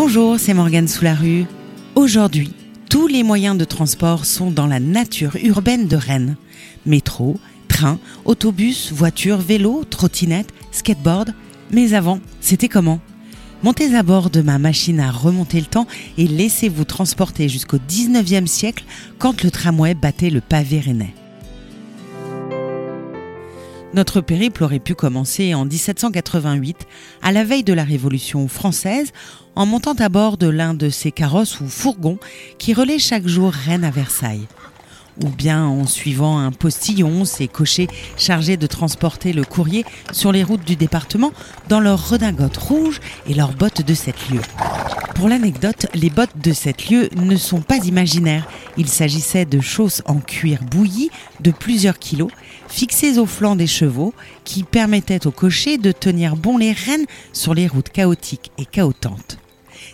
Bonjour, c'est Morgane Sous-la-Rue. Aujourd'hui, tous les moyens de transport sont dans la nature urbaine de Rennes. Métro, train, autobus, voiture, vélo, trottinette, skateboard. Mais avant, c'était comment? Montez à bord de ma machine à remonter le temps et laissez-vous transporter jusqu'au 19e siècle quand le tramway battait le pavé rennais. Notre périple aurait pu commencer en 1788, à la veille de la Révolution française, en montant à bord de l'un de ces carrosses ou fourgons qui relaient chaque jour Rennes à Versailles ou bien en suivant un postillon, ces cochers chargés de transporter le courrier sur les routes du département dans leurs redingotes rouges et leurs bottes de sept lieues. Pour l'anecdote, les bottes de sept lieues ne sont pas imaginaires. Il s'agissait de chausses en cuir bouilli de plusieurs kilos, fixées au flanc des chevaux, qui permettaient aux cochers de tenir bon les rênes sur les routes chaotiques et chaotantes.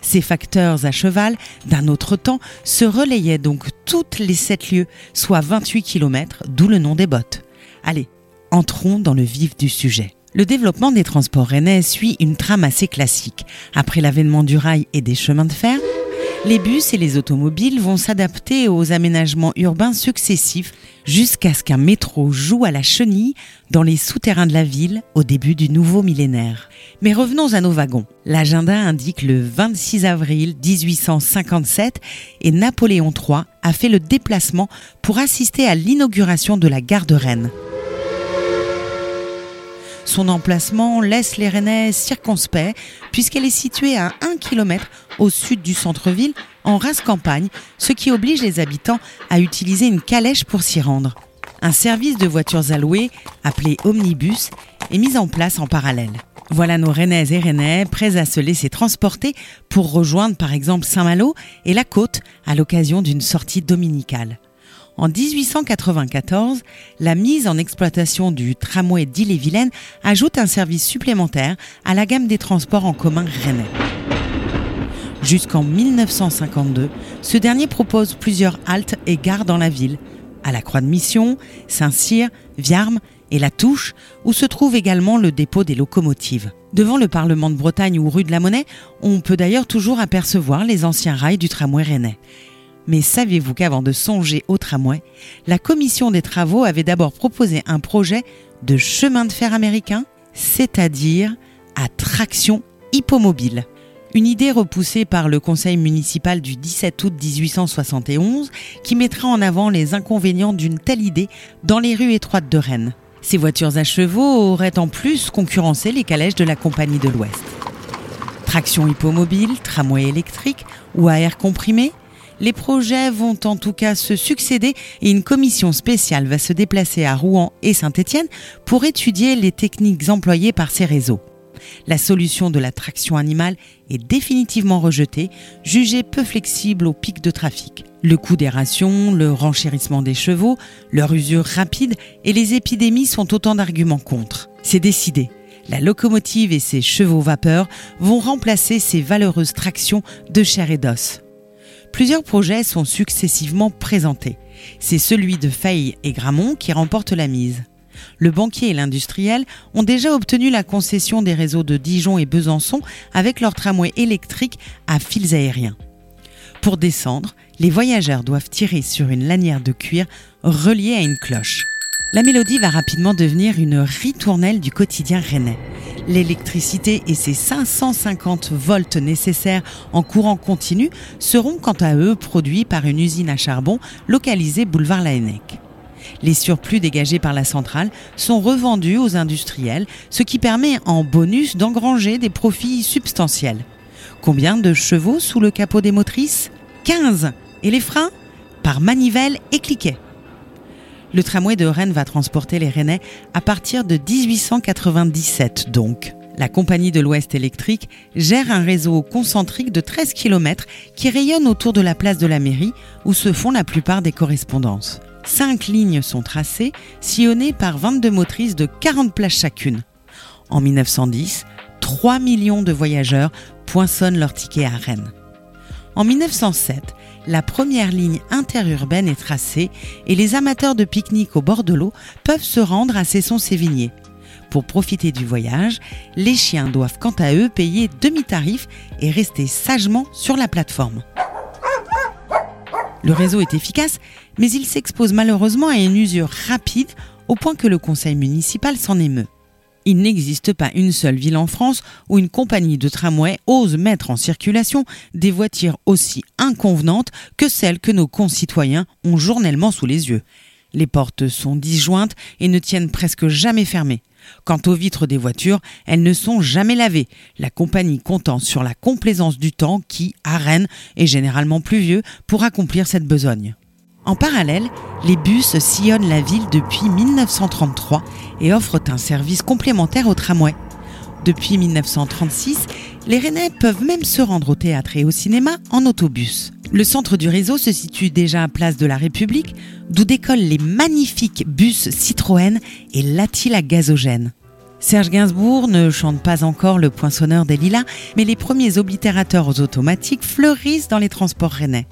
Ces facteurs à cheval d'un autre temps se relayaient donc toutes les sept lieues, soit 28 km, d'où le nom des bottes. Allez, entrons dans le vif du sujet. Le développement des transports rennais suit une trame assez classique. Après l'avènement du rail et des chemins de fer, les bus et les automobiles vont s'adapter aux aménagements urbains successifs jusqu'à ce qu'un métro joue à la chenille dans les souterrains de la ville au début du nouveau millénaire. Mais revenons à nos wagons. L'agenda indique le 26 avril 1857 et Napoléon III a fait le déplacement pour assister à l'inauguration de la gare de Rennes. Son emplacement laisse les Rennais circonspects puisqu'elle est située à 1 km au sud du centre-ville, en race campagne, ce qui oblige les habitants à utiliser une calèche pour s'y rendre. Un service de voitures allouées, appelé Omnibus, est mis en place en parallèle. Voilà nos Rennais et Rennais prêts à se laisser transporter pour rejoindre par exemple Saint-Malo et la côte à l'occasion d'une sortie dominicale. En 1894, la mise en exploitation du tramway d'Ille-et-Vilaine ajoute un service supplémentaire à la gamme des transports en commun rennais. Jusqu'en 1952, ce dernier propose plusieurs haltes et gares dans la ville, à la Croix de Mission, Saint-Cyr, Viarmes et La Touche, où se trouve également le dépôt des locomotives. Devant le Parlement de Bretagne ou rue de la Monnaie, on peut d'ailleurs toujours apercevoir les anciens rails du tramway rennais. Mais saviez-vous qu'avant de songer au tramway, la commission des travaux avait d'abord proposé un projet de chemin de fer américain, c'est-à-dire à traction hippomobile. Une idée repoussée par le conseil municipal du 17 août 1871 qui mettra en avant les inconvénients d'une telle idée dans les rues étroites de Rennes. Ces voitures à chevaux auraient en plus concurrencé les calèches de la Compagnie de l'Ouest. Traction hippomobile, tramway électrique ou à air comprimé, les projets vont en tout cas se succéder et une commission spéciale va se déplacer à Rouen et Saint-Étienne pour étudier les techniques employées par ces réseaux. La solution de la traction animale est définitivement rejetée, jugée peu flexible au pic de trafic. Le coût des rations, le renchérissement des chevaux, leur usure rapide et les épidémies sont autant d'arguments contre. C'est décidé. La locomotive et ses chevaux vapeur vont remplacer ces valeureuses tractions de chair et d'os. Plusieurs projets sont successivement présentés. C'est celui de Fay et Gramont qui remporte la mise. Le banquier et l'industriel ont déjà obtenu la concession des réseaux de Dijon et Besançon avec leur tramway électrique à fils aériens. Pour descendre, les voyageurs doivent tirer sur une lanière de cuir reliée à une cloche. La mélodie va rapidement devenir une ritournelle du quotidien rennais. L'électricité et ses 550 volts nécessaires en courant continu seront quant à eux produits par une usine à charbon localisée boulevard Laennec. Les surplus dégagés par la centrale sont revendus aux industriels, ce qui permet en bonus d'engranger des profits substantiels. Combien de chevaux sous le capot des motrices? 15 Et les freins? Par manivelle et cliquet. Le tramway de Rennes va transporter les Rennais à partir de 1897 donc. La Compagnie de l'Ouest électrique gère un réseau concentrique de 13 km qui rayonne autour de la place de la mairie où se font la plupart des correspondances. Cinq lignes sont tracées, sillonnées par 22 motrices de 40 places chacune. En 1910, 3 millions de voyageurs poinçonnent leur ticket à Rennes. En 1907, la première ligne interurbaine est tracée et les amateurs de pique-nique au bord de l'eau peuvent se rendre à Cesson-Sévigné. Pour profiter du voyage, les chiens doivent quant à eux payer demi-tarif et rester sagement sur la plateforme. Le réseau est efficace, mais il s'expose malheureusement à une usure rapide au point que le conseil municipal s'en émeut. Il n'existe pas une seule ville en France où une compagnie de tramway ose mettre en circulation des voitures aussi inconvenantes que celles que nos concitoyens ont journellement sous les yeux. Les portes sont disjointes et ne tiennent presque jamais fermées. Quant aux vitres des voitures, elles ne sont jamais lavées, la compagnie comptant sur la complaisance du temps qui, à Rennes, est généralement pluvieux pour accomplir cette besogne. En parallèle, les bus sillonnent la ville depuis 1933 et offrent un service complémentaire au tramway. Depuis 1936, les Rennais peuvent même se rendre au théâtre et au cinéma en autobus. Le centre du réseau se situe déjà à Place de la République, d'où décollent les magnifiques bus Citroën et l'Attila gazogène. Serge Gainsbourg ne chante pas encore le poinçonneur des lilas, mais les premiers oblitérateurs automatiques fleurissent dans les transports rennais.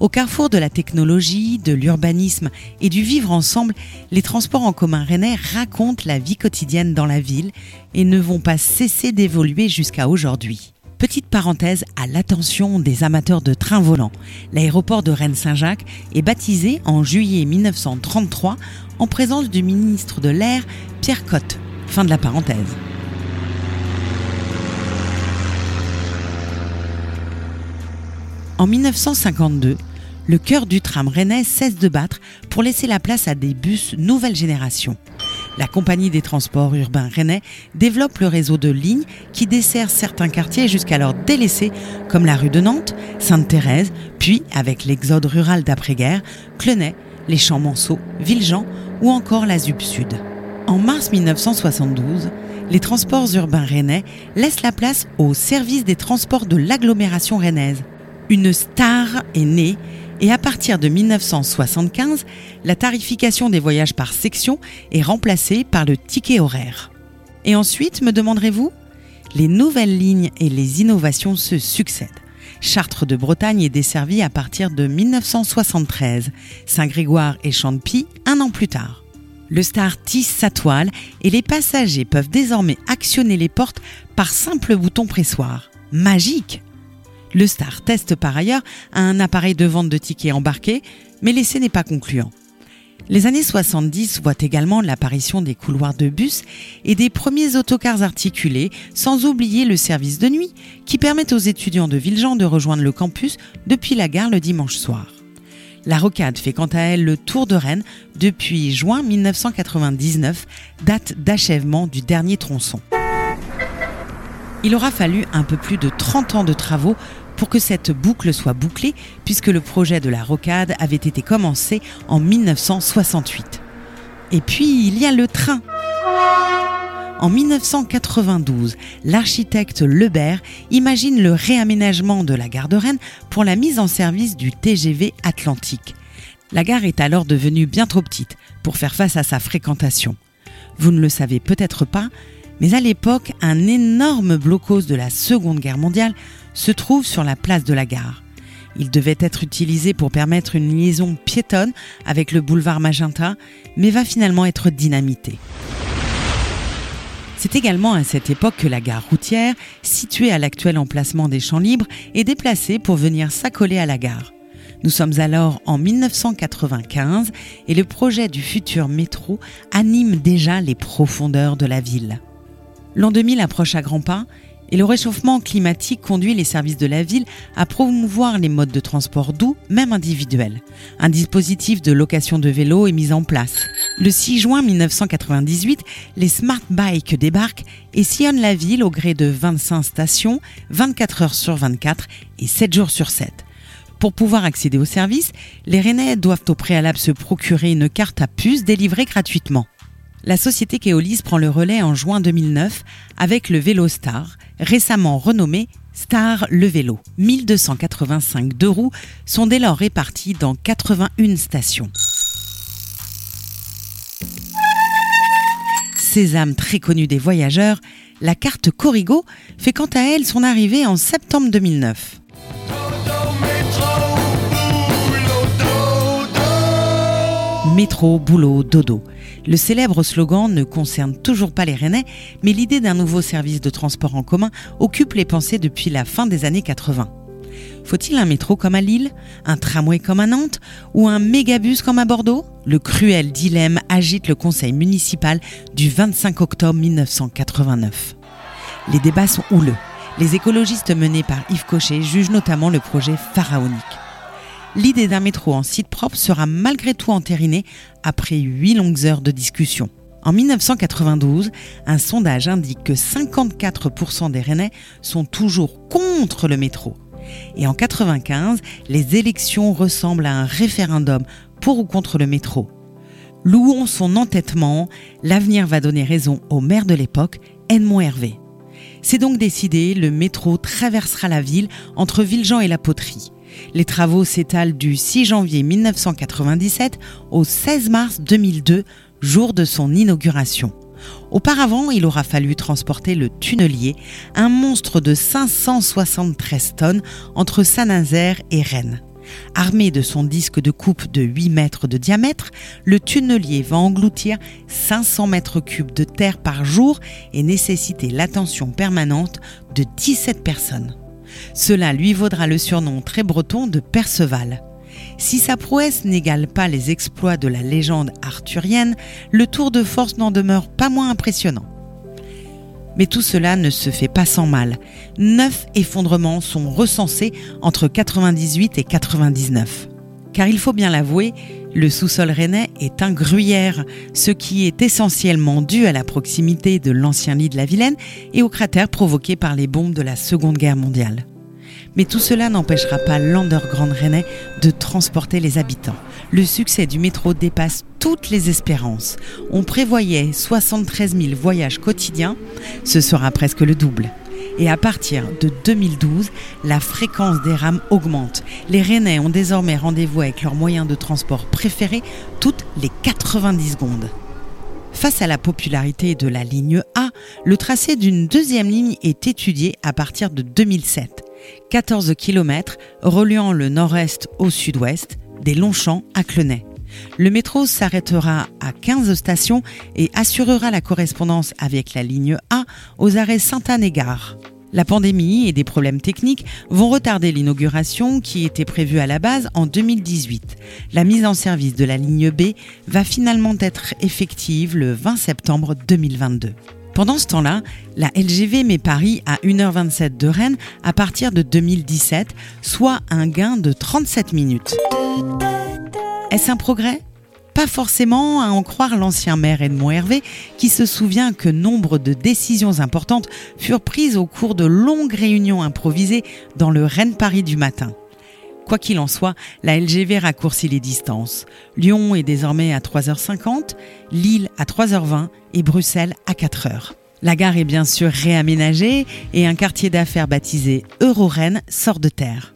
Au carrefour de la technologie, de l'urbanisme et du vivre ensemble, les transports en commun rennais racontent la vie quotidienne dans la ville et ne vont pas cesser d'évoluer jusqu'à aujourd'hui. Petite parenthèse à l'attention des amateurs de trains volants. L'aéroport de Rennes-Saint-Jacques est baptisé en juillet 1933 en présence du ministre de l'Air Pierre Cotte. Fin de la parenthèse. En 1952, le cœur du tram rennais cesse de battre pour laisser la place à des bus nouvelle génération. La compagnie des transports urbains rennais développe le réseau de lignes qui dessert certains quartiers jusqu'alors délaissés comme la rue de Nantes, Sainte-Thérèse, puis avec l'exode rural d'après-guerre, Clenay, les Champs-Manceaux, Villejean ou encore la ZUP Sud. En mars 1972, les transports urbains rennais laissent la place au service des transports de l'agglomération rennaise. Une star est née et à partir de 1975, la tarification des voyages par section est remplacée par le ticket horaire. Et ensuite, me demanderez-vous? Les nouvelles lignes et les innovations se succèdent. Chartres de Bretagne est desservie à partir de 1973, Saint-Grégoire et Champy un an plus tard. Le Star tisse sa toile et les passagers peuvent désormais actionner les portes par simple bouton pressoir. Magique le Star teste par ailleurs un appareil de vente de tickets embarqués, mais l'essai n'est pas concluant. Les années 70 voient également l'apparition des couloirs de bus et des premiers autocars articulés, sans oublier le service de nuit qui permet aux étudiants de Villejean de rejoindre le campus depuis la gare le dimanche soir. La rocade fait quant à elle le tour de Rennes depuis juin 1999, date d'achèvement du dernier tronçon. Il aura fallu un peu plus de 30 ans de travaux pour que cette boucle soit bouclée, puisque le projet de la rocade avait été commencé en 1968. Et puis, il y a le train. En 1992, l'architecte Lebert imagine le réaménagement de la gare de Rennes pour la mise en service du TGV Atlantique. La gare est alors devenue bien trop petite pour faire face à sa fréquentation. Vous ne le savez peut-être pas, mais à l'époque, un énorme blocos de la Seconde Guerre mondiale se trouve sur la place de la gare. Il devait être utilisé pour permettre une liaison piétonne avec le boulevard Magenta, mais va finalement être dynamité. C'est également à cette époque que la gare routière, située à l'actuel emplacement des Champs Libres, est déplacée pour venir s'accoler à la gare. Nous sommes alors en 1995 et le projet du futur métro anime déjà les profondeurs de la ville. L'an 2000 approche à grands pas et le réchauffement climatique conduit les services de la ville à promouvoir les modes de transport doux, même individuels. Un dispositif de location de vélos est mis en place. Le 6 juin 1998, les Smart Bikes débarquent et sillonnent la ville au gré de 25 stations, 24 heures sur 24 et 7 jours sur 7. Pour pouvoir accéder au service, les Rennais doivent au préalable se procurer une carte à puce délivrée gratuitement. La société Keolis prend le relais en juin 2009 avec le Vélo Star, récemment renommé Star le vélo. 1285 deux roues sont dès lors répartis dans 81 stations. Sésame très connue des voyageurs, la carte Corrigo fait quant à elle son arrivée en septembre 2009. Métro, boulot, dodo. Le célèbre slogan ne concerne toujours pas les Rennais, mais l'idée d'un nouveau service de transport en commun occupe les pensées depuis la fin des années 80. Faut-il un métro comme à Lille, un tramway comme à Nantes ou un mégabus comme à Bordeaux? Le cruel dilemme agite le conseil municipal du 25 octobre 1989. Les débats sont houleux. Les écologistes menés par Yves Cochet jugent notamment le projet pharaonique. L'idée d'un métro en site propre sera malgré tout entérinée après huit longues heures de discussion. En 1992, un sondage indique que 54% des Rennais sont toujours contre le métro. Et en 95, les élections ressemblent à un référendum pour ou contre le métro. Louons son entêtement, l'avenir va donner raison au maire de l'époque, Edmond Hervé. C'est donc décidé, le métro traversera la ville entre Villejean et la Poterie. Les travaux s'étalent du 6 janvier 1997 au 16 mars 2002, jour de son inauguration. Auparavant, il aura fallu transporter le tunnelier, un monstre de 573 tonnes entre Saint-Nazaire et Rennes. Armé de son disque de coupe de 8 mètres de diamètre, le tunnelier va engloutir 500 mètres cubes de terre par jour et nécessiter l'attention permanente de 17 personnes. Cela lui vaudra le surnom très breton de Perceval. Si sa prouesse n'égale pas les exploits de la légende arthurienne, le tour de force n'en demeure pas moins impressionnant. Mais tout cela ne se fait pas sans mal. Neuf effondrements sont recensés entre 98 et 99. Car il faut bien l'avouer, le sous-sol rennais est un gruyère, ce qui est essentiellement dû à la proximité de l'ancien lit de la Vilaine et aux cratères provoqués par les bombes de la Seconde Guerre mondiale. Mais tout cela n'empêchera pas l'underground rennais de transporter les habitants. Le succès du métro dépasse toutes les espérances. On prévoyait 73 000 voyages quotidiens, ce sera presque le double. Et à partir de 2012, la fréquence des rames augmente. Les Rennais ont désormais rendez-vous avec leurs moyens de transport préférés toutes les 90 secondes. Face à la popularité de la ligne A, le tracé d'une deuxième ligne est étudié à partir de 2007. 14 km reliant le nord-est au sud-ouest, des Longchamps à Clenay. Le métro s'arrêtera à 15 stations et assurera la correspondance avec la ligne A aux arrêts Sainte-Anne et Gare. La pandémie et des problèmes techniques vont retarder l'inauguration qui était prévue à la base en 2018. La mise en service de la ligne B va finalement être effective le 20 septembre 2022. Pendant ce temps-là, la LGV met Paris à 1h27 de Rennes à partir de 2017, soit un gain de 37 minutes. Est-ce un progrès? Pas forcément à en croire l'ancien maire Edmond Hervé, qui se souvient que nombre de décisions importantes furent prises au cours de longues réunions improvisées dans le Rennes-Paris du matin. Quoi qu'il en soit, la LGV raccourcit les distances. Lyon est désormais à 3h50, Lille à 3h20 et Bruxelles à 4h. La gare est bien sûr réaménagée et un quartier d'affaires baptisé Euro-Rennes sort de terre.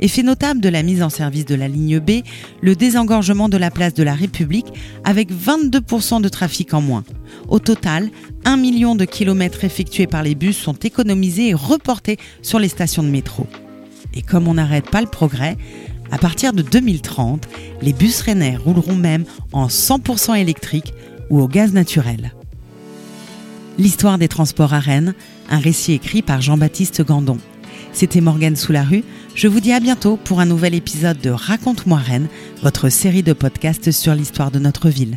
Effet notable de la mise en service de la ligne B, le désengorgement de la place de la République avec 22% de trafic en moins. Au total, 1 million de kilomètres effectués par les bus sont économisés et reportés sur les stations de métro. Et comme on n'arrête pas le progrès, à partir de 2030, les bus rennais rouleront même en 100% électrique ou au gaz naturel. L'histoire des transports à Rennes, un récit écrit par Jean-Baptiste Gandon. C'était Morgane Sous-la-Rue. Je vous dis à bientôt pour un nouvel épisode de Raconte-moi Rennes, votre série de podcasts sur l'histoire de notre ville.